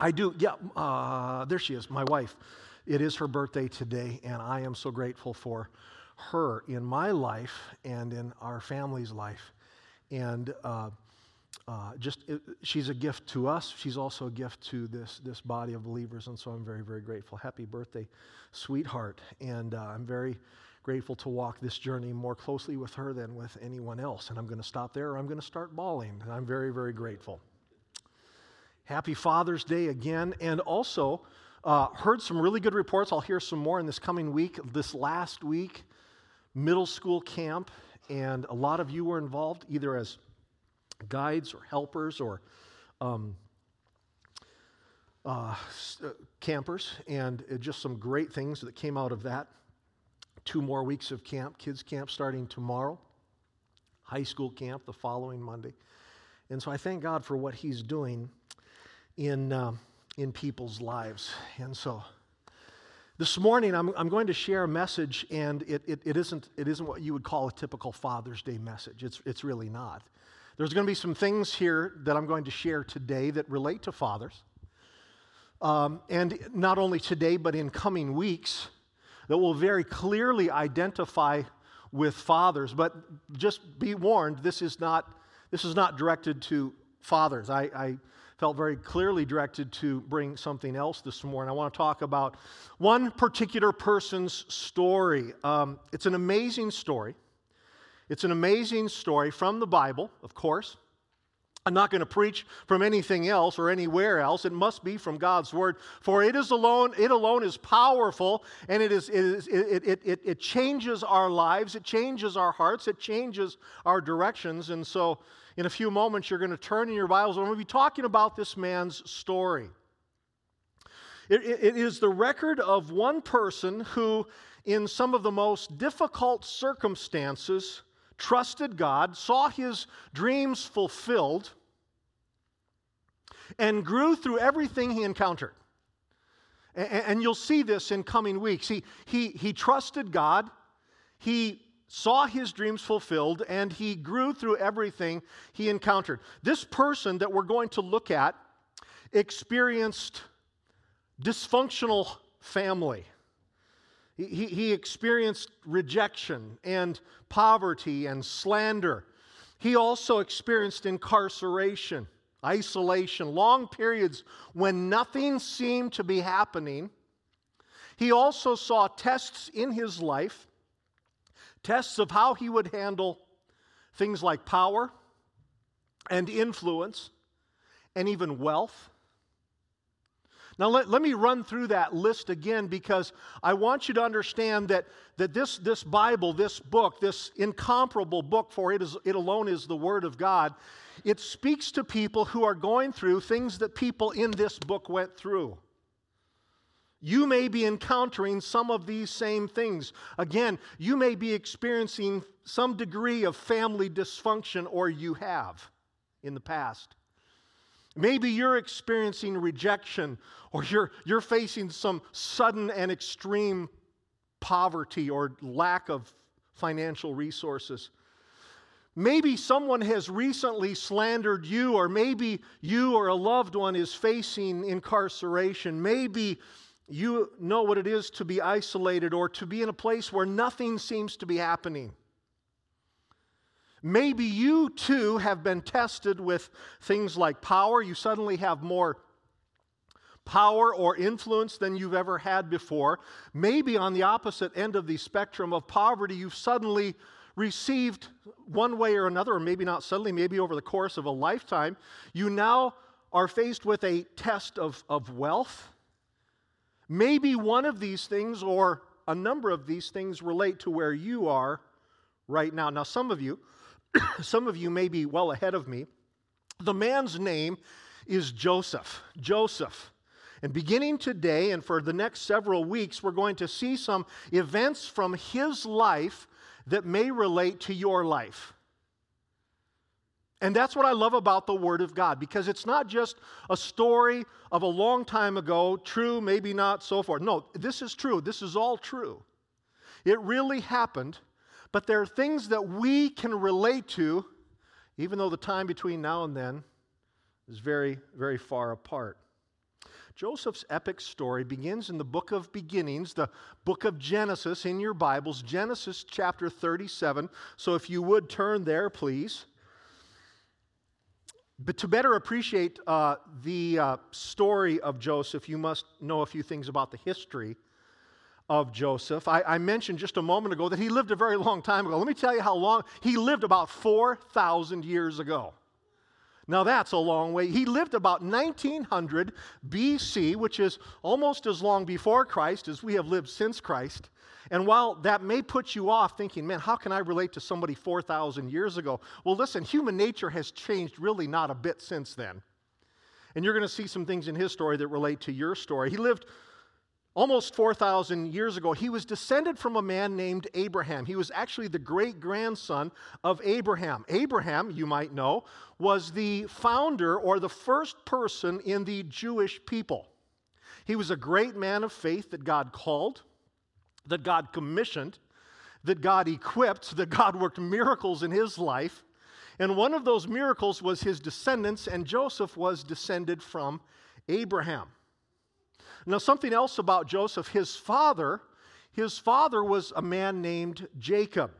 I do, yeah, uh, there she is, my wife. It is her birthday today, and I am so grateful for her in my life and in our family's life. And uh, uh, just it, she's a gift to us. She's also a gift to this this body of believers, and so I'm very very grateful. Happy birthday, sweetheart! And uh, I'm very grateful to walk this journey more closely with her than with anyone else. And I'm going to stop there, or I'm going to start bawling. And I'm very very grateful. Happy Father's Day again, and also. Uh, heard some really good reports. I'll hear some more in this coming week. This last week, middle school camp, and a lot of you were involved either as guides or helpers or um, uh, uh, campers, and just some great things that came out of that. Two more weeks of camp, kids' camp starting tomorrow, high school camp the following Monday. And so I thank God for what He's doing in, uh, in people's lives. And so this morning I'm, I'm going to share a message, and it, it, it, isn't, it isn't what you would call a typical Father's Day message. It's, it's really not. There's going to be some things here that I'm going to share today that relate to fathers. Um, and not only today, but in coming weeks, that will very clearly identify with fathers. But just be warned, this is not, this is not directed to fathers. I, I felt very clearly directed to bring something else this morning. I want to talk about one particular person's story. Um, it's an amazing story. It's an amazing story from the Bible, of course. I'm not going to preach from anything else or anywhere else. It must be from God's word. For it is alone, it alone is powerful, and it, is, it, is, it, it, it, it changes our lives, it changes our hearts, it changes our directions. And so, in a few moments, you're going to turn in your Bibles, and we'll be talking about this man's story. it, it is the record of one person who, in some of the most difficult circumstances, trusted God, saw his dreams fulfilled, and grew through everything he encountered. And you'll see this in coming weeks. He, he, he trusted God, he saw his dreams fulfilled, and he grew through everything he encountered. This person that we're going to look at experienced dysfunctional family. He, he experienced rejection and poverty and slander. He also experienced incarceration, isolation, long periods when nothing seemed to be happening. He also saw tests in his life, tests of how he would handle things like power and influence and even wealth. Now, let, let me run through that list again because I want you to understand that, that this, this Bible, this book, this incomparable book, for it, is, it alone is the Word of God, it speaks to people who are going through things that people in this book went through. You may be encountering some of these same things. Again, you may be experiencing some degree of family dysfunction, or you have in the past. Maybe you're experiencing rejection or you're, you're facing some sudden and extreme poverty or lack of financial resources. Maybe someone has recently slandered you, or maybe you or a loved one is facing incarceration. Maybe you know what it is to be isolated or to be in a place where nothing seems to be happening. Maybe you too have been tested with things like power. You suddenly have more power or influence than you've ever had before. Maybe on the opposite end of the spectrum of poverty, you've suddenly received one way or another, or maybe not suddenly, maybe over the course of a lifetime, you now are faced with a test of, of wealth. Maybe one of these things or a number of these things relate to where you are right now. Now, some of you, some of you may be well ahead of me. The man's name is Joseph. Joseph. And beginning today and for the next several weeks, we're going to see some events from his life that may relate to your life. And that's what I love about the Word of God, because it's not just a story of a long time ago, true, maybe not, so forth. No, this is true. This is all true. It really happened, but there are things that we can relate to, even though the time between now and then is very, very far apart. Joseph's epic story begins in the book of beginnings, the book of Genesis in your Bibles, Genesis chapter 37. So if you would turn there, please. But to better appreciate uh, the uh, story of Joseph, you must know a few things about the history of Joseph. I, I, mentioned just a moment ago that he lived a very long time ago. Let me tell you how long. He lived about 4,000 years ago. Now that's a long way. He lived about 1900 BC, which is almost as long before Christ as we have lived since Christ. And while that may put you off thinking, man, how can I relate to somebody 4,000 years ago? Well, listen, human nature has changed really not a bit since then. And you're going to see some things in his story that relate to your story. He lived almost 4,000 years ago. He was descended from a man named Abraham. He was actually the great grandson of Abraham. Abraham, you might know, was the founder or the first person in the Jewish people. He was a great man of faith that God called that God commissioned, that God equipped, that God worked miracles in his life. And one of those miracles was his descendants, and Joseph was descended from Abraham. Now, something else about Joseph, his father, his father was a man named Jacob.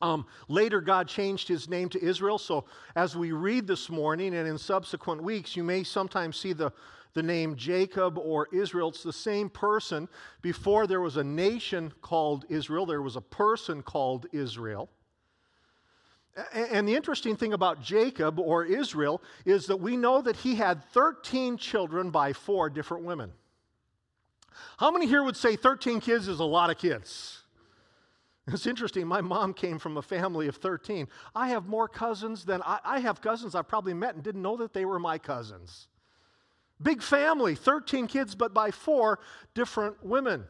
Um, later, God changed his name to Israel. So, as we read this morning and in subsequent weeks, you may sometimes see the, the name Jacob or Israel. It's the same person. Before there was a nation called Israel, there was a person called Israel. And the interesting thing about Jacob or Israel is that we know that he had 13 children by four different women. How many here would say 13 kids is a lot of kids? It's interesting. My mom came from a family of 13. I have more cousins than I, I have cousins I probably met and didn't know that they were my cousins. Big family, 13 kids, but by four different women.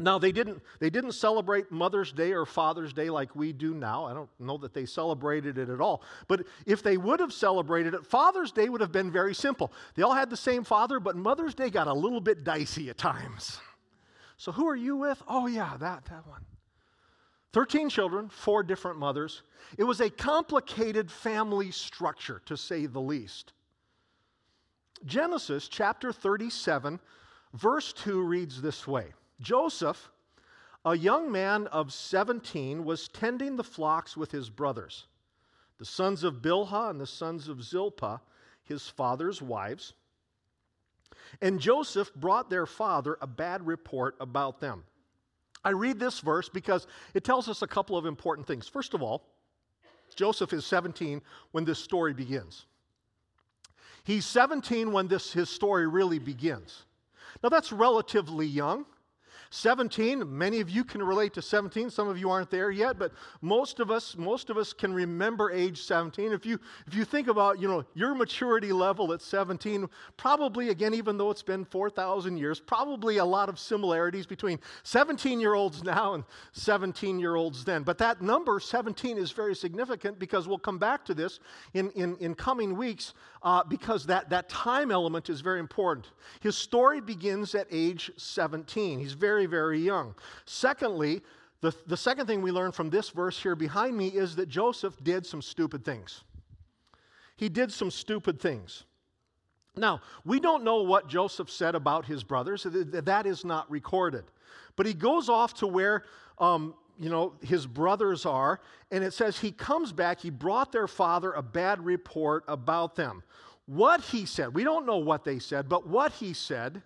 Now they didn't they didn't celebrate Mother's Day or Father's Day like we do now. I don't know that they celebrated it at all. But if they would have celebrated it, Father's Day would have been very simple. They all had the same father, but Mother's Day got a little bit dicey at times. So who are you with? Oh yeah, that that one. 13 children, four different mothers. It was a complicated family structure to say the least. Genesis chapter 37, verse 2 reads this way Joseph, a young man of 17, was tending the flocks with his brothers, the sons of Bilhah and the sons of Zilpah, his father's wives. And Joseph brought their father a bad report about them. I read this verse because it tells us a couple of important things. First of all, Joseph is 17 when this story begins. He's 17 when this, his story really begins. Now, that's relatively young. 17, many of you can relate to 17. Some of you aren't there yet, but most of us, most of us can remember age 17. If you if you think about, you know, your maturity level at 17, probably again, even though it's been 4,000 years, probably a lot of similarities between 17-year-olds now and 17-year-olds then. But that number 17 is very significant because we'll come back to this in, in, in coming weeks uh, because that, that time element is very important. His story begins at age 17. He's very, very young. Secondly, the, the second thing we learn from this verse here behind me is that Joseph did some stupid things. He did some stupid things. Now, we don't know what Joseph said about his brothers. That is not recorded. But he goes off to where um, you know, his brothers are. And it says he comes back, he brought their father a bad report about them. What he said, we don't know what they said, but what he said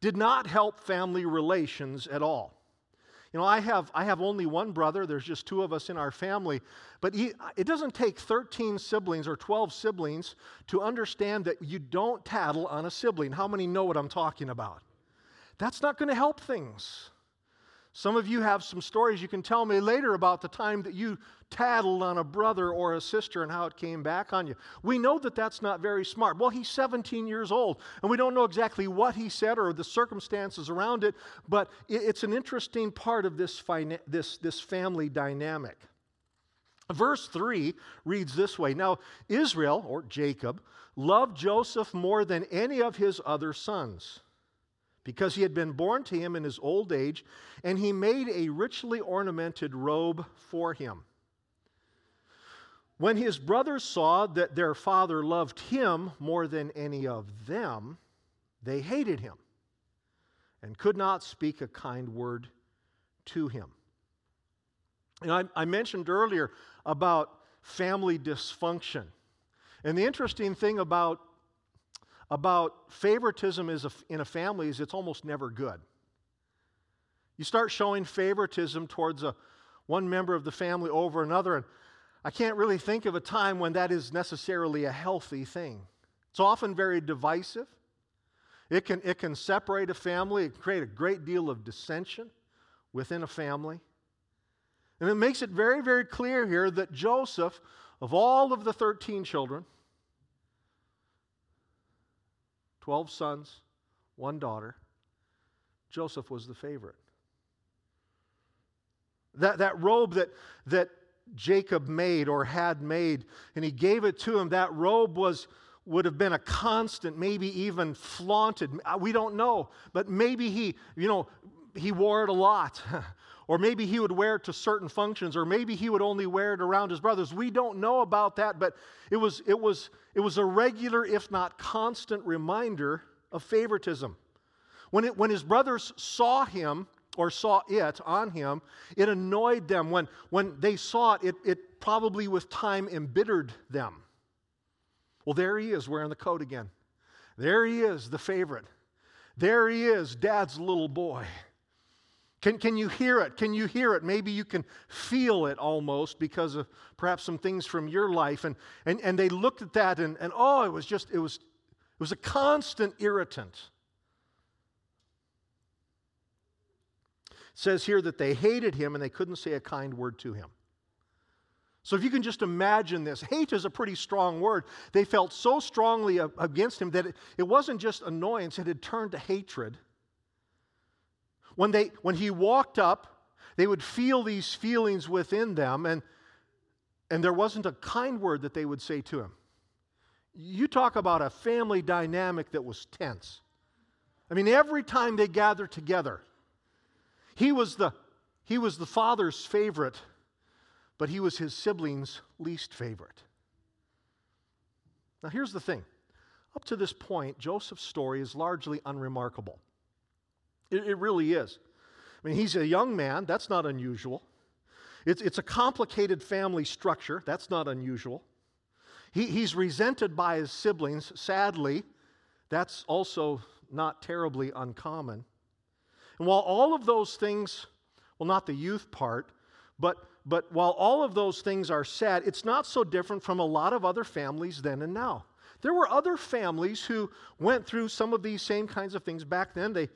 did not help family relations at all. You know, I have, I have only one brother. There's just two of us in our family. But he, it doesn't take 13 siblings or 12 siblings to understand that you don't tattle on a sibling. How many know what I'm talking about? That's not going to help things. Some of you have some stories you can tell me later about the time that you tattled on a brother or a sister and how it came back on you. We know that that's not very smart. Well, he's 17 years old, and we don't know exactly what he said or the circumstances around it, but it's an interesting part of this, this, this family dynamic. Verse 3 reads this way Now, Israel, or Jacob, loved Joseph more than any of his other sons because he had been born to him in his old age, and he made a richly ornamented robe for him. When his brothers saw that their father loved him more than any of them, they hated him and could not speak a kind word to him. And I, I mentioned earlier about family dysfunction. And the interesting thing about, about favoritism is a, in a family is it's almost never good. You start showing favoritism towards a, one member of the family over another, and I can't really think of a time when that is necessarily a healthy thing. It's often very divisive. It can, it can separate a family, it can create a great deal of dissension within a family. And it makes it very, very clear here that Joseph, of all of the 13 children, 12 sons, one daughter, Joseph was the favorite. That, that robe that, that Jacob made or had made, and he gave it to him, that robe was, would have been a constant, maybe even flaunted. Uh, we don't know, but maybe he, you know, he wore it a lot. or maybe he would wear it to certain functions, or maybe he would only wear it around his brothers. We don't know about that, but it was, it was, it was a regular, if not constant, reminder of favoritism. When, it, when his brothers saw him or saw it on him, it annoyed them. When, when they saw it, it, it probably with time embittered them. Well, there he is wearing the coat again. There he is, the favorite. There he is, dad's little boy. Can, can you hear it? Can you hear it? Maybe you can feel it almost because of perhaps some things from your life. And, and, and they looked at that and, and oh, it was just, it was, it was a constant irritant. Says here that they hated him and they couldn't say a kind word to him. So if you can just imagine this, hate is a pretty strong word. They felt so strongly against him that it, wasn't just annoyance, it had turned to hatred. When, they, when he walked up, they would feel these feelings within them, and, and there wasn't a kind word that they would say to him. You talk about a family dynamic that was tense. I mean, every time they gathered together, he was the, he was the father's favorite, but he was his siblings' least favorite. Now, here's the thing up to this point, Joseph's story is largely unremarkable. It, it really is. I mean, he's a young man, that's not unusual. It's, it's a complicated family structure, that's not unusual. He, he's resented by his siblings, sadly, that's also not terribly uncommon. And while all of those things, well, not the youth part, but, but while all of those things are sad, it's not so different from a lot of other families then and now. There were other families who went through some of these same kinds of things back then. They,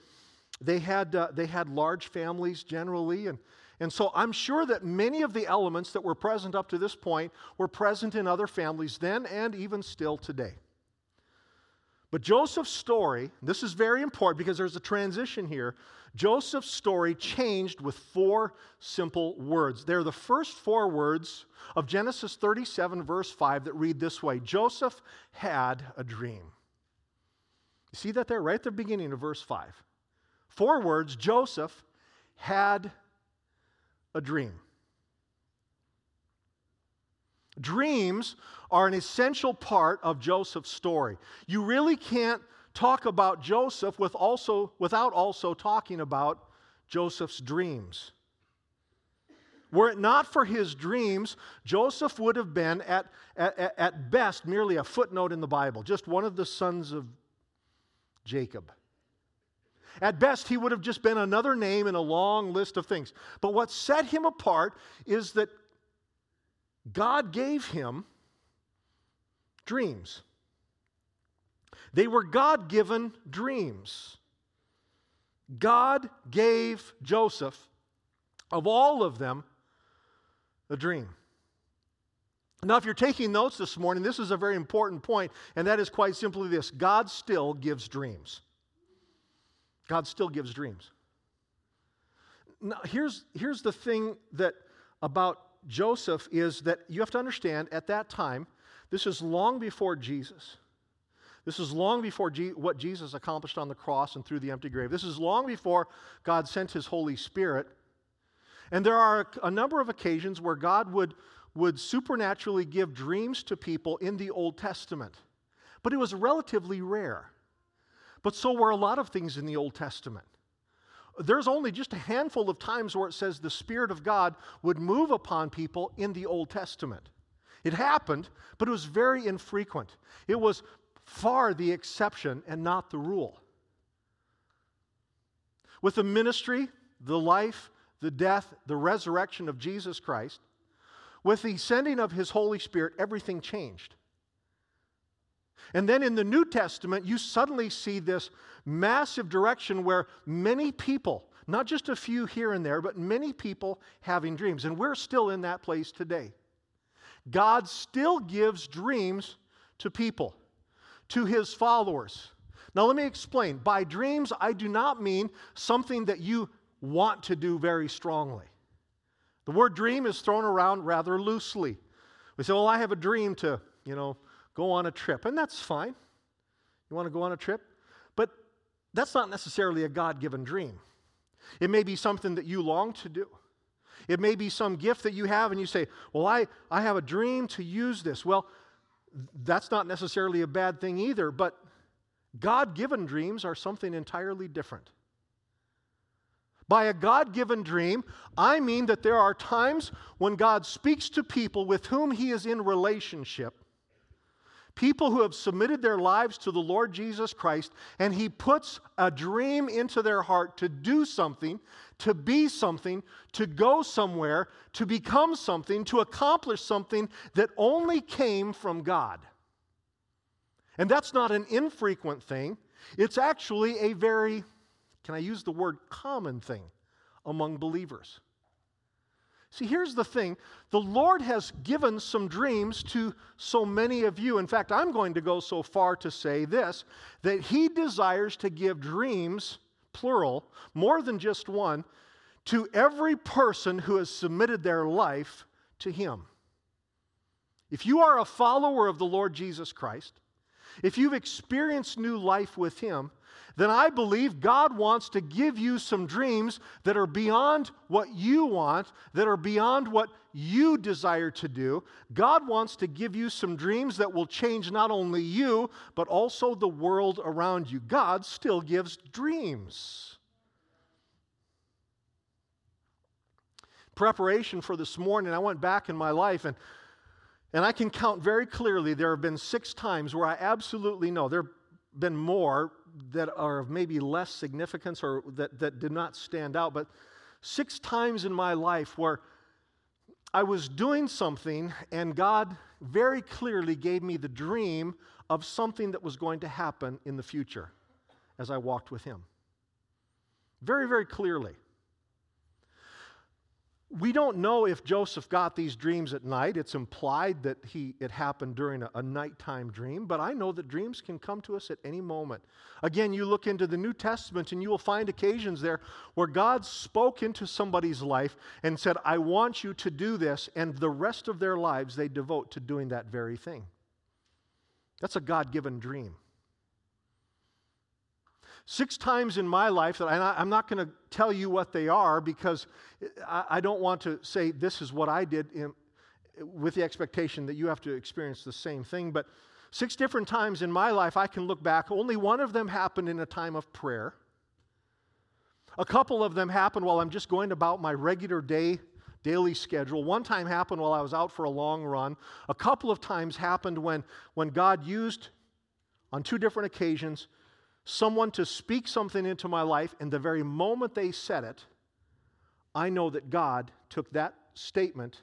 they had, uh, they had large families generally, and, and so I'm sure that many of the elements that were present up to this point were present in other families then and even still today. But Joseph's story, this is very important because there's a transition here. Joseph's story changed with four simple words. They're the first four words of Genesis 37, verse 5, that read this way Joseph had a dream. You see that there, right at the beginning of verse 5. Four words Joseph had a dream. Dreams are an essential part of Joseph's story. You really can't talk about Joseph with also, without also talking about Joseph's dreams. Were it not for his dreams, Joseph would have been, at, at, at best, merely a footnote in the Bible, just one of the sons of Jacob. At best, he would have just been another name in a long list of things. But what set him apart is that God gave him dreams. They were God given dreams. God gave Joseph, of all of them, a dream. Now, if you're taking notes this morning, this is a very important point, and that is quite simply this God still gives dreams. God still gives dreams. Now, here's, here's the thing that about Joseph is that you have to understand at that time, this is long before Jesus. This is long before what Jesus accomplished on the cross and through the empty grave. This is long before God sent his Holy Spirit. And there are a number of occasions where God would, would supernaturally give dreams to people in the Old Testament. But it was relatively rare. But so were a lot of things in the Old Testament. There's only just a handful of times where it says the Spirit of God would move upon people in the Old Testament. It happened, but it was very infrequent. It was far the exception and not the rule. With the ministry, the life, the death, the resurrection of Jesus Christ, with the sending of his Holy Spirit, everything changed. And then in the New Testament, you suddenly see this massive direction where many people, not just a few here and there, but many people having dreams. And we're still in that place today. God still gives dreams to people, to his followers. Now, let me explain. By dreams, I do not mean something that you want to do very strongly. The word dream is thrown around rather loosely. We say, well, I have a dream to, you know, go on a trip. And that's fine. You want to go on a trip? But that's not necessarily a God given dream. It may be something that you long to do. It may be some gift that you have, and you say, Well, I, I have a dream to use this. Well, that's not necessarily a bad thing either, but God given dreams are something entirely different. By a God given dream, I mean that there are times when God speaks to people with whom He is in relationship people who have submitted their lives to the Lord Jesus Christ, and He puts a dream into their heart to do something, to be something, to go somewhere, to become something, to accomplish something that only came from God. And that's not an infrequent thing, it's actually a very, can I use the word common thing among believers. See, here's the thing the Lord has given some dreams to so many of you. In fact, I'm going to go so far to say this that He desires to give dreams, plural, more than just one, to every person who has submitted their life to Him. If you are a follower of the Lord Jesus Christ, if you've experienced new life with Him, then I believe God wants to give you some dreams that are beyond what you want, that are beyond what you desire to do. God wants to give you some dreams that will change not only you, but also the world around you. God still gives dreams. Preparation for this morning, I went back in my life and and I can count very clearly there have been six times where I absolutely know there have been more that are of maybe less significance or that, that did not stand out, but six times in my life where I was doing something and God very clearly gave me the dream of something that was going to happen in the future as I walked with Him. Very, very clearly. We don't know if Joseph got these dreams at night. It's implied that he, it happened during a, a, nighttime dream, but I know that dreams can come to us at any moment. Again, you look into the New Testament and you will find occasions there where God spoke into somebody's life and said, I want you to do this, and the rest of their lives they devote to doing that very thing. That's a God given dream. Six times in my life that I, am not going to tell you what they are because I, I, don't want to say this is what I did in, with the expectation that you have to experience the same thing. But six different times in my life, I can look back. Only one of them happened in a time of prayer. A couple of them happened while I'm just going about my regular day daily schedule. One time happened while I was out for a long run. A couple of times happened when, when God used, on two different occasions, someone to speak something into my life, and the very moment they said it, I know that God took that statement,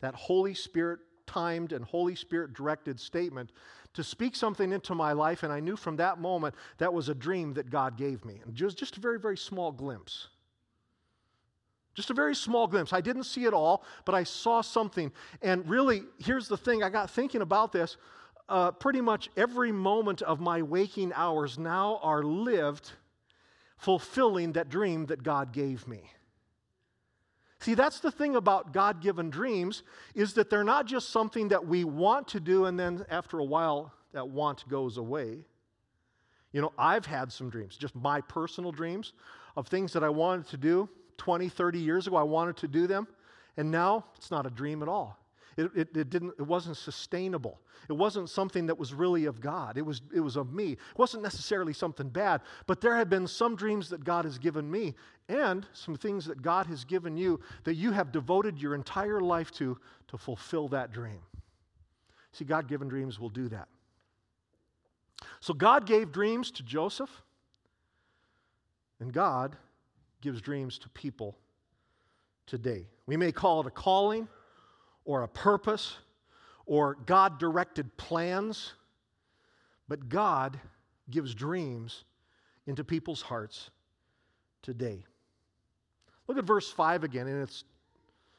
that Holy Spirit timed and Holy Spirit directed statement, to speak something into my life, and I knew from that moment that was a dream that God gave me. And just, just a very, very small glimpse. Just a very small glimpse. I didn't see it all, but I saw something. And really, here's the thing I got thinking about this uh, pretty much every moment of my waking hours now are lived fulfilling that dream that God gave me. See, that's the thing about God given dreams is that they're not just something that we want to do and then after a while that want goes away. You know, I've had some dreams, just my personal dreams of things that I wanted to do 20, 30 years ago. I wanted to do them, and now it's not a dream at all. It, it, it, didn't, it wasn't sustainable. It wasn't something that was really of God. It was, it was of me. It wasn't necessarily something bad, but there have been some dreams that God has given me and some things that God has given you that you have devoted your entire life to to fulfill that dream. See, God given dreams will do that. So God gave dreams to Joseph, and God gives dreams to people today. We may call it a calling or a purpose or God directed plans, but God gives dreams into people's hearts today. Look at verse 5 again in its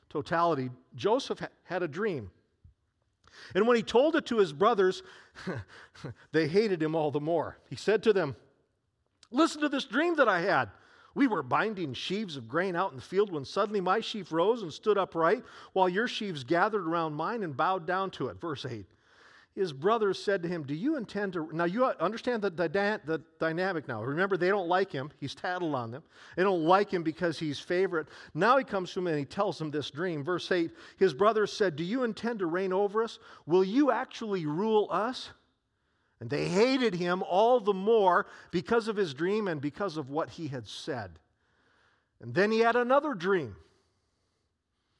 totality. Joseph had a dream. And when he told it to his brothers, they hated him all the more. He said to them, Listen to this dream that I had. We were binding sheaves of grain out in the field when suddenly my sheaf rose and stood upright, while your sheaves gathered around mine and bowed down to it. Verse 8. His brothers said to him, Do you intend to. Now, you understand the, the, the dynamic now. Remember, they don't like him. He's tattled on them. They don't like him because he's favorite. Now he comes to him and he tells them this dream. Verse 8 His brothers said, Do you intend to reign over us? Will you actually rule us? And they hated him all the more because of his dream and because of what he had said. And then he had another dream.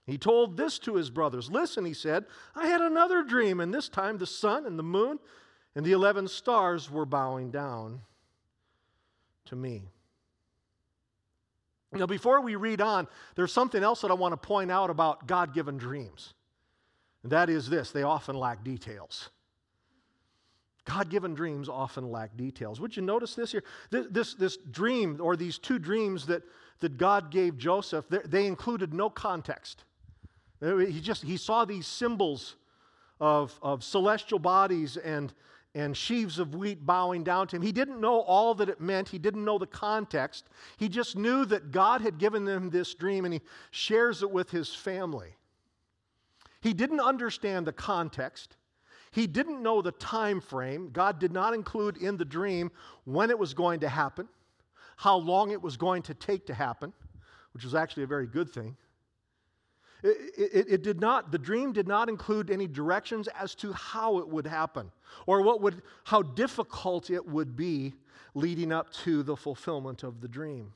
He told this to his brothers. Listen, he said, I had another dream, and this time the sun and the moon and the 11 stars were bowing down to me. Now, before we read on, there's something else that I want to point out about God given dreams. And that is this they often lack details. God given dreams often lack details. Would you notice this here? This, this, this, dream, or these two dreams that, that God gave Joseph, they included no context. Uh, he just he saw these symbols of, of celestial bodies and, and sheaves of wheat bowing down to him. He didn't know all that it meant, he didn't know the context. He just knew that God had given him this dream and he shares it with his family. He didn't understand the context. He didn't know the time frame. God did not include in the dream when it was going to happen, how long it was going to take to happen, which was actually a very good thing. It, it, it, did not, the dream did not include any directions as to how it would happen or what would, how difficult it would be leading up to the fulfillment of the dream.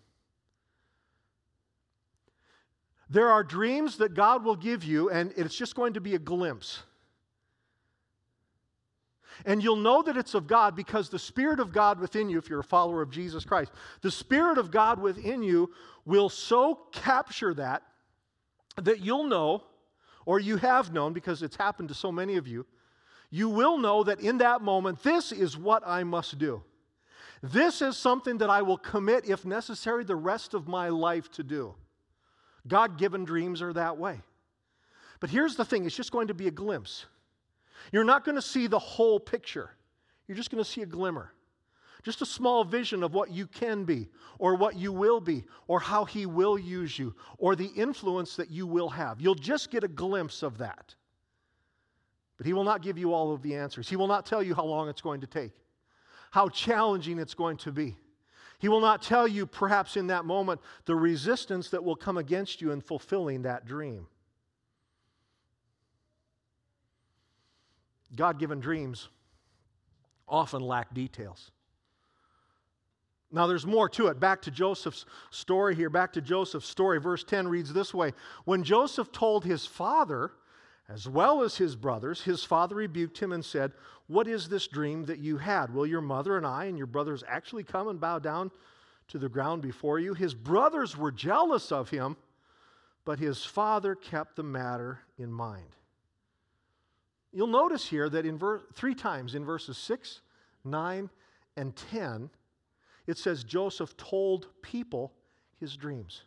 There are dreams that God will give you, and it's just going to be a glimpse. And you'll know that it's of God because the Spirit of God within you, if you're a follower of Jesus Christ, the Spirit of God within you will so capture that that you'll know, or you have known because it's happened to so many of you, you will know that in that moment, this is what I must do. This is something that I will commit, if necessary, the rest of my life to do. God given dreams are that way. But here's the thing it's just going to be a glimpse. You're not going to see the whole picture, you're just going to see a glimmer. Just a small vision of what you can be, or what you will be, or how He will use you, or the influence that you will have. You'll just get a glimpse of that. But He will not give you all of the answers. He will not tell you how long it's going to take, how challenging it's going to be. He will not tell you, perhaps in that moment, the resistance that will come against you in fulfilling that dream. God given dreams often lack details. Now, there's more to it. Back to Joseph's story here. Back to Joseph's story. Verse 10 reads this way When Joseph told his father, as well as his brothers, his father rebuked him and said, What is this dream that you had? Will your mother and I and your brothers actually come and bow down to the ground before you? His brothers were jealous of him, but his father kept the matter in mind. You'll notice here that in ver- three times in verses 6, 9, and 10, it says Joseph told people his dreams.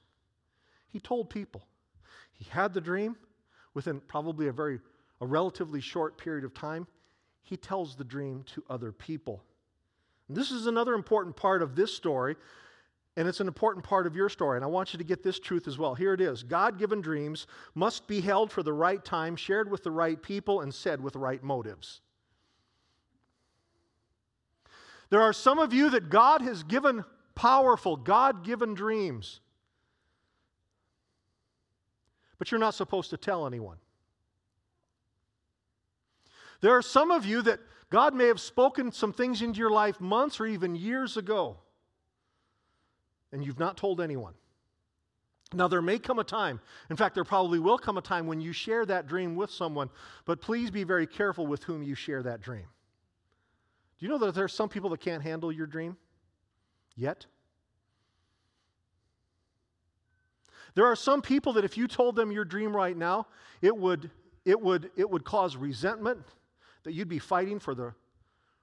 He told people. He had the dream within probably a very a relatively short period of time. He tells the dream to other people. And this is another important part of this story, and it's an important part of your story. And I want you to get this truth as well. Here it is God given dreams must be held for the right time, shared with the right people, and said with the right motives. There are some of you that God has given powerful, God given dreams, but you're not supposed to tell anyone. There are some of you that God may have spoken some things into your life months or even years ago, and you've not told anyone. Now, there may come a time, in fact, there probably will come a time when you share that dream with someone, but please be very careful with whom you share that dream. Do you know that there are some people that can't handle your dream yet? There are some people that if you told them your dream right now, it would, it would, it would cause resentment that you'd be fighting for the,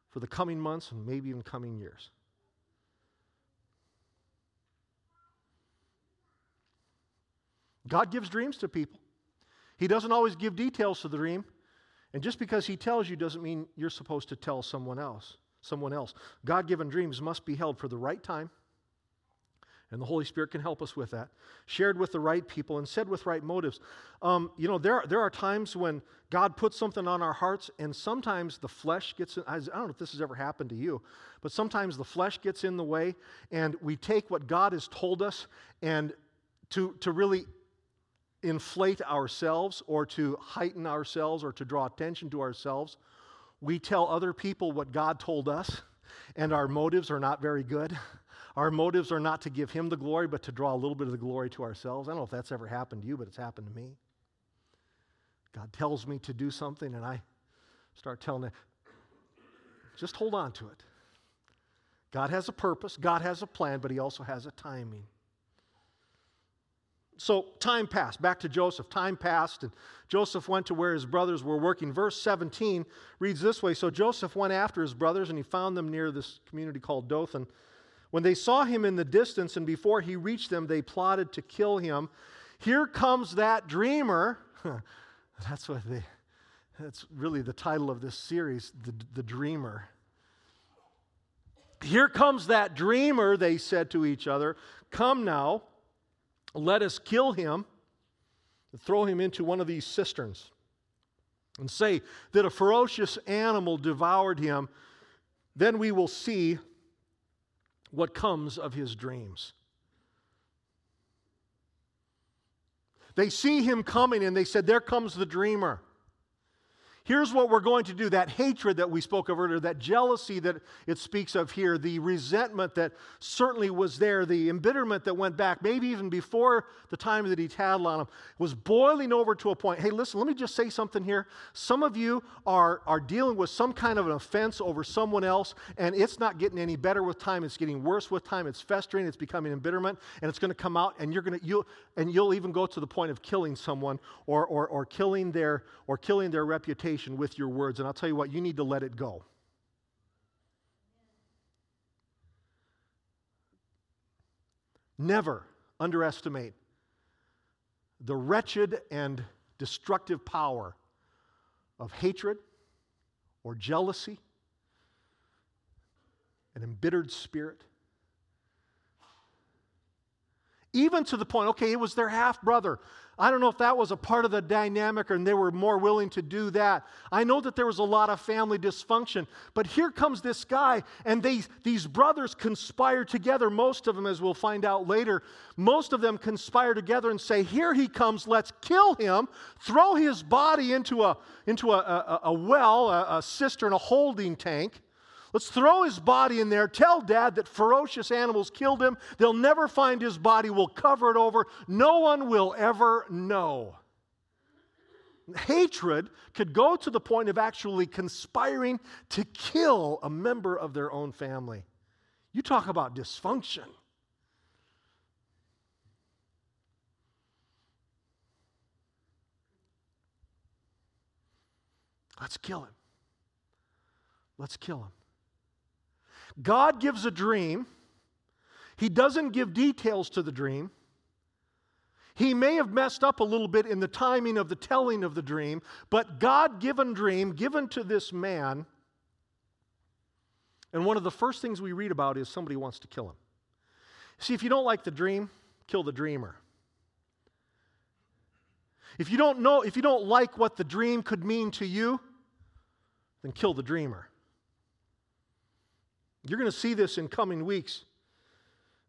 for the coming months and maybe even coming years. God gives dreams to people. He doesn't always give details to the dream. And just because he tells you doesn't mean you're supposed to tell someone else. Someone else. God-given dreams must be held for the right time. And the Holy Spirit can help us with that. Shared with the right people and said with right motives. Um, you know, there, there are times when God puts something on our hearts, and sometimes the flesh gets in. I don't know if this has ever happened to you, but sometimes the flesh gets in the way, and we take what God has told us and to, to really inflate ourselves or to heighten ourselves or to draw attention to ourselves. We tell other people what God told us, and our motives are not very good. Our motives are not to give Him the glory, but to draw a little bit of the glory to ourselves. I don't know if that's ever happened to you, but it's happened to me. God tells me to do something, and I start telling it, just hold on to it. God has a purpose, God has a plan, but He also has a timing. So time passed. Back to Joseph. Time passed, and Joseph went to where his brothers were working. Verse 17 reads this way So Joseph went after his brothers, and he found them near this community called Dothan. When they saw him in the distance, and before he reached them, they plotted to kill him. Here comes that dreamer. that's what they. That's really the title of this series, the, the dreamer. Here comes that dreamer, they said to each other. Come now. Let us kill him and throw him into one of these cisterns and say that a ferocious animal devoured him. Then we will see what comes of his dreams. They see him coming and they said, There comes the dreamer. Here's what we're going to do that hatred that we spoke of earlier, that jealousy that it speaks of here, the resentment that certainly was there, the embitterment that went back, maybe even before the time that he tattled on him, was boiling over to a point. Hey, listen, let me just say something here. Some of you are, are dealing with some kind of an offense over someone else, and it's not getting any better with time. It's getting worse with time. It's festering, it's becoming embitterment, and it's going to come out, and you're going to, you and you'll even go to the point of killing someone or, or, or killing their or killing their reputation with your words. And I'll tell you what, you need to let it go. Never underestimate the wretched and destructive power of hatred or jealousy, an embittered spirit. Even to the point, okay, it was their half brother. I don't know if that was a part of the dynamic and they were more willing to do that. I know that there was a lot of family dysfunction, but here comes this guy, and these, these brothers conspire together. Most of them, as we'll find out later, most of them conspire together and say, Here he comes, let's kill him, throw his body into a, into a, a, a well, a, a cistern, a holding tank. Let's throw his body in there. Tell dad that ferocious animals killed him. They'll never find his body. We'll cover it over. No one will ever know. Hatred could go to the point of actually conspiring to kill a member of their own family. You talk about dysfunction. Let's kill him. Let's kill him. God gives a dream. He doesn't give details to the dream. He may have messed up a little bit in the timing of the telling of the dream, but God given dream given to this man. And one of the first things we read about is somebody wants to kill him. See, if you don't like the dream, kill the dreamer. If you don't know, if you don't like what the dream could mean to you, then kill the dreamer. You're going to see this in coming weeks.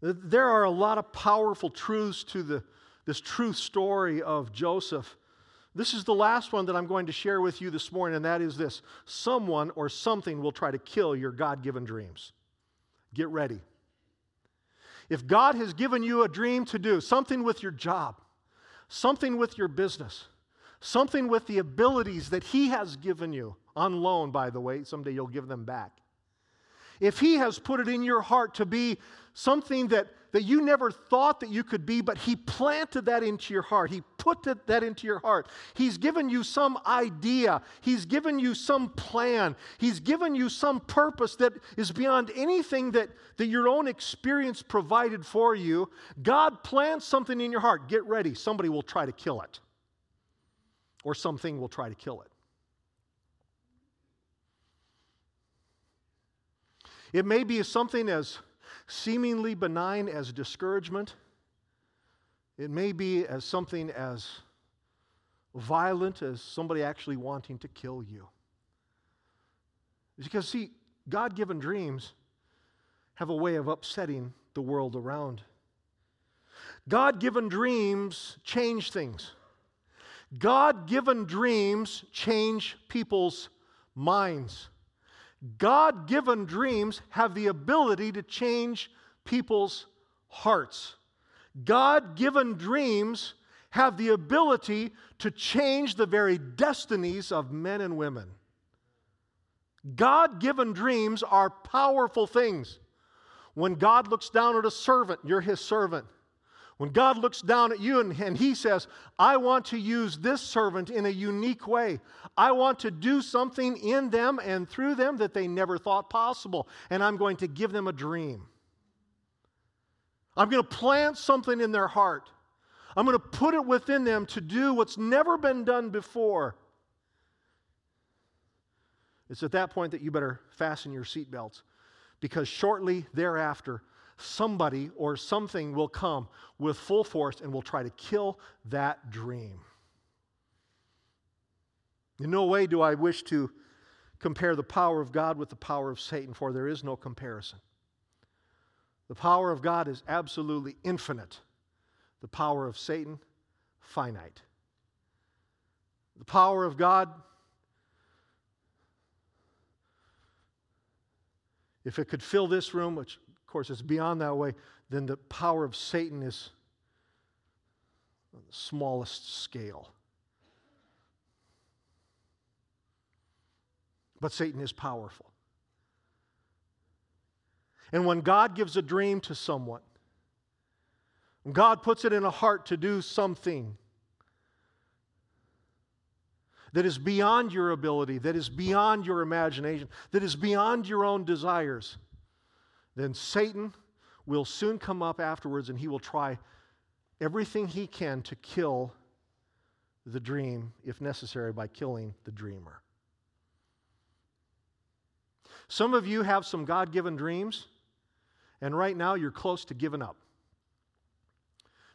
There are a lot of powerful truths to the, this truth story of Joseph This is the last one that I'm going to share with you this morning, and that is this someone or something will try to kill your God given dreams. Get ready. If God has given you a dream to do, something with your job, something with your business, something with the abilities that He has given you, on loan, by the way, someday you'll give them back. If He has put it in your heart to be something that, that you never thought that you could be, but He planted that into your heart, He put that into your heart. He's given you some idea, He's given you some plan, He's given you some purpose that is beyond anything that, that your own experience provided for you. God plants something in your heart. Get ready, somebody will try to kill it, or something will try to kill it. It may be something as seemingly benign as discouragement. It may be as something as violent as somebody actually wanting to kill you. Because, see, God given dreams have a way of upsetting the world around. God given dreams change things. God given dreams change people's minds. God given dreams have the ability to change people's hearts. God given dreams have the ability to change the very destinies of men and women. God given dreams are powerful things. When God looks down at a servant, you're his servant. When God looks down at you and, and, He says, I want to use this servant in a unique way, I want to do something in them and through them that they never thought possible, and I'm going to give them a dream. I'm going to plant something in their heart. I'm going to put it within them to do what's never been done before. It's at that point that you better fasten your seatbelts because shortly thereafter, somebody or something will come with full force and will try to kill that dream. In no way do I wish to compare the power of God with the power of Satan, for there is no comparison. The power of God is absolutely infinite, the power of Satan, finite. The power of God, if it could fill this room, which course, it's beyond that way, then the power of Satan is on the smallest scale. But Satan is powerful. And when God gives a dream to someone, when God puts it in a heart to do something that is beyond your ability, that is beyond your imagination, that is beyond your own desires, then Satan will soon come up afterwards and he will try everything he can to kill the dream, if necessary, by killing the dreamer. Some of you have some God given dreams, and right now you're close to giving up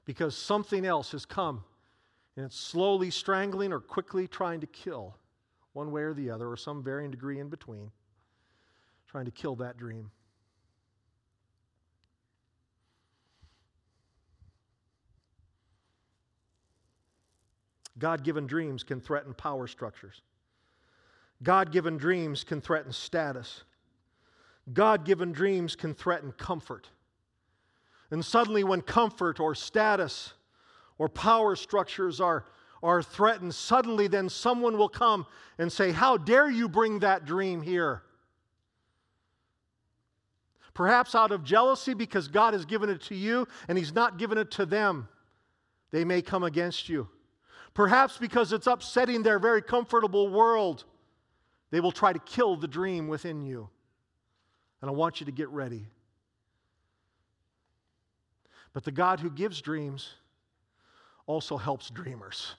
because something else has come and it's slowly strangling or quickly trying to kill, one way or the other, or some varying degree in between, trying to kill that dream. God given dreams can threaten power structures. God given dreams can threaten status. God given dreams can threaten comfort. And suddenly, when comfort or status or power structures are, are threatened, suddenly then someone will come and say, How dare you bring that dream here? Perhaps out of jealousy because God has given it to you and He's not given it to them, they may come against you. Perhaps because it's upsetting their very comfortable world, they will try to kill the dream within you. And I want you to get ready. But the God who gives dreams also helps dreamers.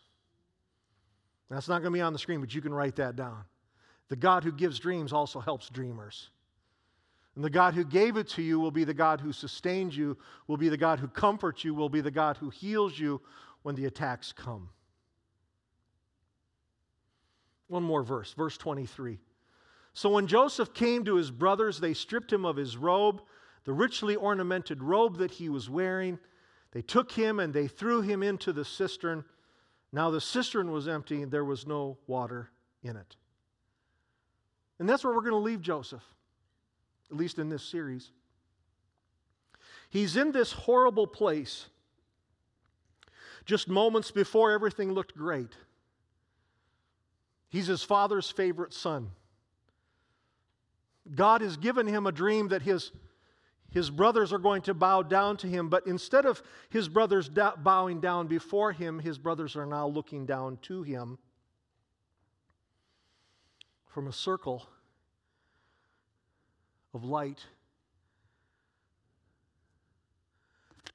That's not going to be on the screen, but you can write that down. The God who gives dreams also helps dreamers. And the God who gave it to you will be the God who sustains you, will be the God who comforts you, will be the God who heals you when the attacks come. One more verse, verse 23. So when Joseph came to his brothers, they stripped him of his robe, the richly ornamented robe that he was wearing. They took him and they threw him into the cistern. Now the cistern was empty and there was no water in it. And that's where we're going to leave Joseph, at least in this series. He's in this horrible place just moments before everything looked great. He's his father's favorite son. God has given him a dream that his, his brothers are going to bow down to him, but instead of his brothers da- bowing down before him, his brothers are now looking down to him from a circle of light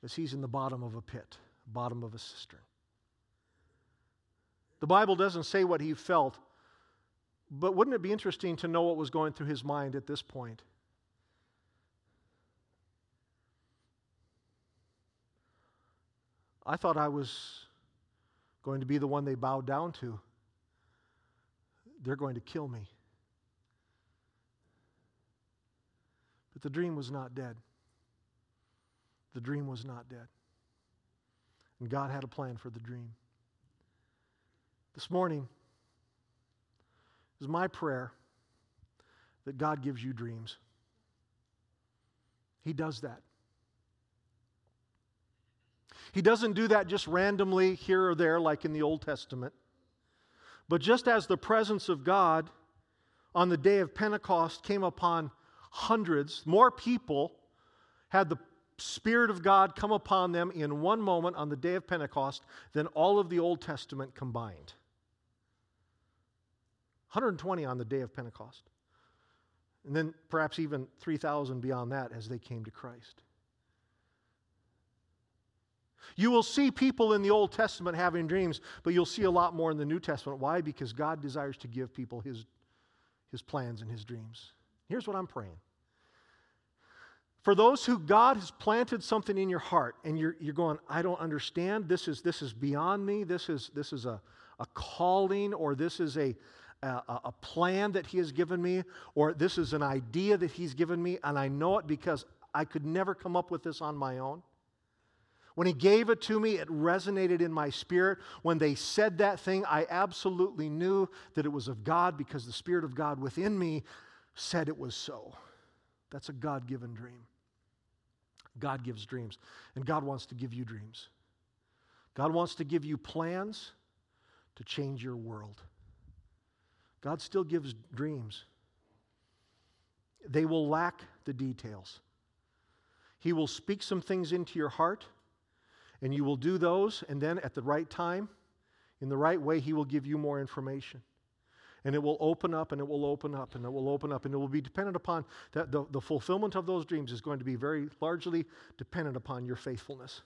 as he's in the bottom of a pit, bottom of a cistern. The Bible doesn't say what he felt, but wouldn't it be interesting to know what was going through his mind at this point? I thought I was going to be the one they bowed down to. They're going to kill me. But the dream was not dead. The dream was not dead. And God had a plan for the dream. This morning is my prayer that God gives you dreams. He does that. He doesn't do that just randomly here or there, like in the Old Testament. But just as the presence of God on the day of Pentecost came upon hundreds, more people had the Spirit of God come upon them in one moment on the day of Pentecost than all of the Old Testament combined. 120 on the day of Pentecost. And then perhaps even 3,000 beyond that as they came to Christ. You will see people in the Old Testament having dreams, but you'll see a lot more in the New Testament. Why? Because God desires to give people his, his plans and his dreams. Here's what I'm praying. For those who God has planted something in your heart and you're, you're going, I don't understand, this is, this is beyond me, this is, this is a, a calling, or this is a, a, a plan that He has given me, or this is an idea that He's given me, and I know it because I could never come up with this on my own. When he gave it to me, it resonated in my spirit. When they said that thing, I absolutely knew that it was of God because the Spirit of God within me said it was so. That's a God given dream. God gives dreams, and God wants to give you dreams. God wants to give you plans to change your world. God still gives dreams. They will lack the details. He will speak some things into your heart, and you will do those, and then at the right time, in the right way, He will give you more information. And it will open up and it will open up and it will open up and it will be dependent upon that the, the fulfillment of those dreams is going to be very largely dependent upon your faithfulness.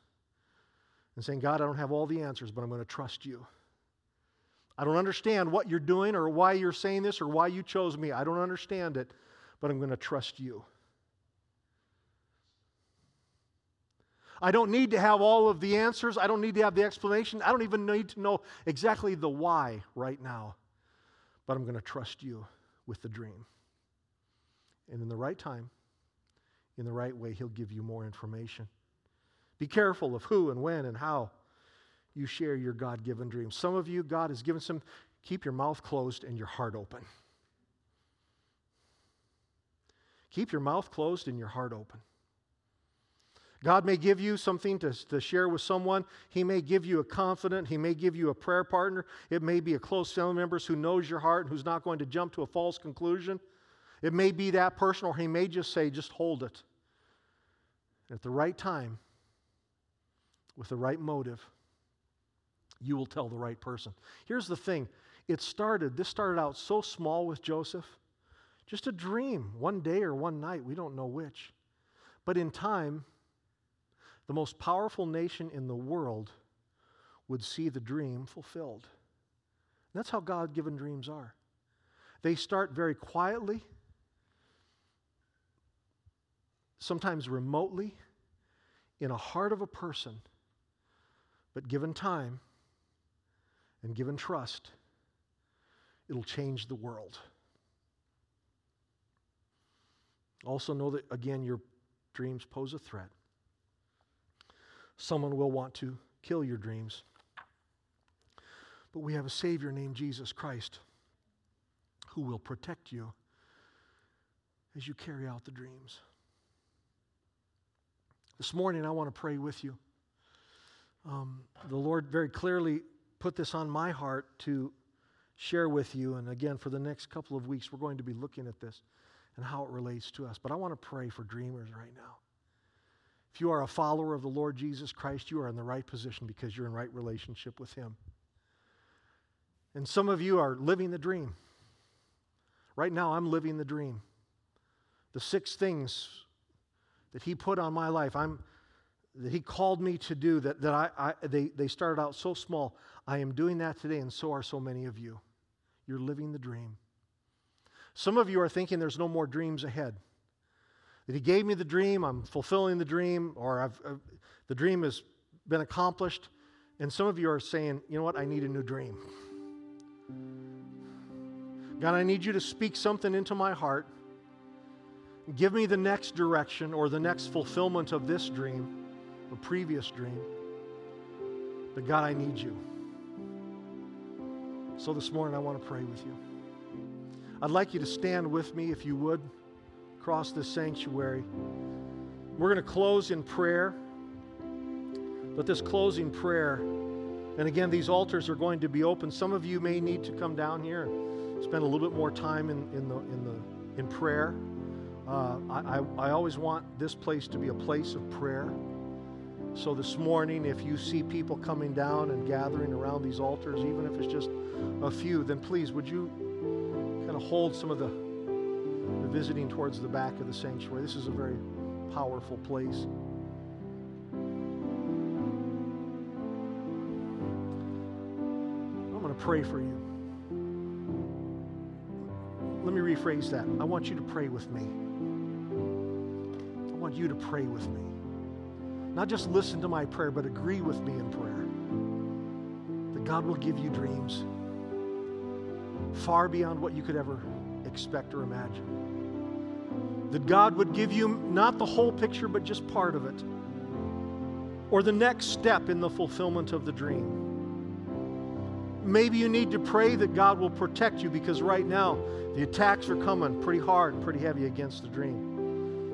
And saying, God, I don't have all the answers, but I'm going to trust you. I don't understand what you're doing or why you're saying this or why you chose me. I don't understand it, but I'm going to trust you. I don't need to have all of the answers. I don't need to have the explanation. I don't even need to know exactly the why right now but I'm going to trust you with the dream. And in the right time, in the right way, He'll give you more information. Be careful of who and when and how you share your God given dreams. Some of you, God has given some, keep your mouth closed and your heart open. Keep your mouth closed and your heart open. God may give you something to, to share with someone. He may give you a confidant. He may give you a prayer partner. It may be a close family member who knows your heart and who's not going to jump to a false conclusion. It may be that person, or he may just say, just hold it. At the right time, with the right motive, you will tell the right person. Here's the thing it started, this started out so small with Joseph, just a dream, one day or one night, we don't know which. But in time, the most powerful nation in the world would see the dream fulfilled. And that's how God given dreams are. They start very quietly, sometimes remotely, in a heart of a person, but given time and given trust, it'll change the world. Also, know that, again, your dreams pose a threat someone will want to kill your dreams. But we have a Savior named Jesus Christ who will protect you as you carry out the dreams. This morning, I want to pray with you. Um, the Lord very clearly put this on my heart to share with you. And again, for the next couple of weeks, we're going to be looking at this and how it relates to us. But I want to pray for dreamers right now. If you are a follower of the Lord Jesus Christ, you are in the right position because you're in right relationship with Him. And some of you are living the dream. Right now, I'm living the dream. The six things that He put on my life, I'm, that He called me to do, that, that I, I, they, they started out so small. I am doing that today, and so are so many of you. You're living the dream. Some of you are thinking there's no more dreams ahead. That He gave me the dream, I'm fulfilling the dream, or I've, uh, the dream has been accomplished. And some of you are saying, you know what, I need a new dream. God, I need you to speak something into my heart. Give me the next direction or the next fulfillment of this dream, a previous dream. But God, I need you. So this morning, I want to pray with you. I'd like you to stand with me, if you would, across this sanctuary. We're going to close in prayer. But this closing prayer, and again, these altars are going to be open. Some of you may need to come down here and spend a little bit more time in, in, the, in, the, in prayer. Uh, I, I, I always want this place to be a place of prayer. So this morning, if you see people coming down and gathering around these altars, even if it's just a few, then please would you kind of hold some of the, the visiting towards the back of the sanctuary. This is a very powerful place. I'm going to pray for you. Let me rephrase that. I want you to pray with me. I want you to pray with me. Not just listen to my prayer, but agree with me in prayer. That God will give you dreams far beyond what you could ever expect or imagine. That God would give you not the whole picture, but just part of it. Or the next step in the fulfillment of the dream. Maybe you need to pray that God will protect you because right now the attacks are coming pretty hard, pretty heavy against the dream.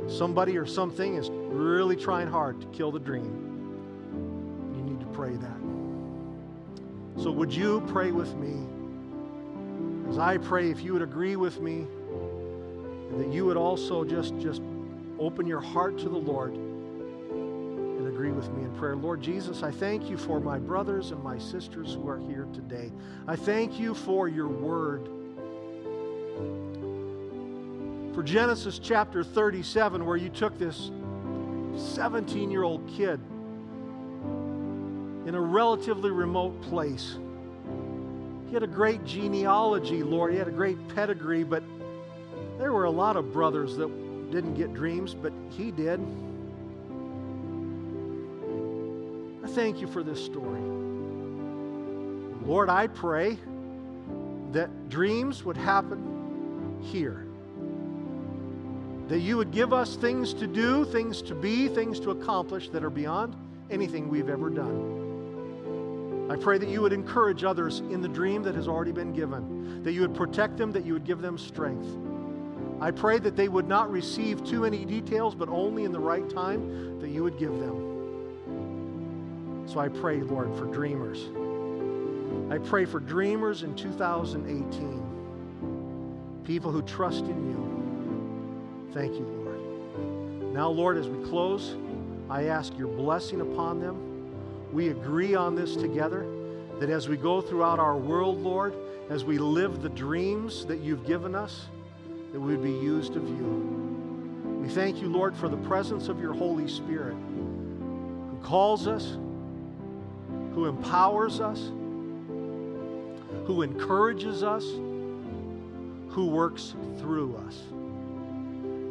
Somebody or something is really trying hard to kill the dream. You need to pray that. So, would you pray with me? As I pray, if you would agree with me, that you would also just, just open your heart to the Lord and agree with me in prayer. Lord Jesus, I thank you for my brothers and my sisters who are here today. I thank you for your word. For Genesis chapter 37, where you took this 17 year old kid in a relatively remote place he had a great genealogy, Lord. He had a great pedigree, but there were a lot of brothers that didn't get dreams, but he did. I thank you for this story. Lord, I pray that dreams would happen here. That you would give us things to do, things to be, things to accomplish that are beyond anything we've ever done. I pray that you would encourage others in the dream that has already been given, that you would protect them, that you would give them strength. I pray that they would not receive too many details, but only in the right time that you would give them. So I pray, Lord, for dreamers. I pray for dreamers in 2018, people who trust in you. Thank you, Lord. Now, Lord, as we close, I ask your blessing upon them we agree on this together that as we go throughout our world, Lord, as we live the dreams that you've given us, that we would be used of you. We thank you, Lord, for the presence of your Holy Spirit who calls us, who empowers us, who encourages us, who works through us.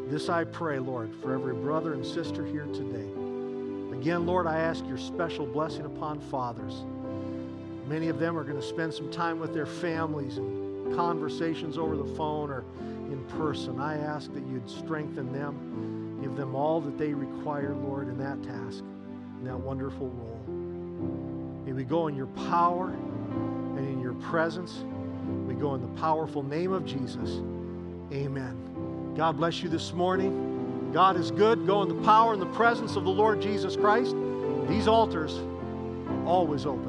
This I pray, Lord, for every brother and sister here today. Again, Lord, I ask your special blessing upon fathers. Many of them are going to spend some time with their families and conversations over the phone or in person. I ask that you'd strengthen them, give them all that they require, Lord, in that task, in that wonderful role. May we go in your power and in your presence. We go in the powerful name of Jesus. Amen. God bless you this morning. God is good. Go in the power and the presence of the Lord Jesus Christ. These altars always open.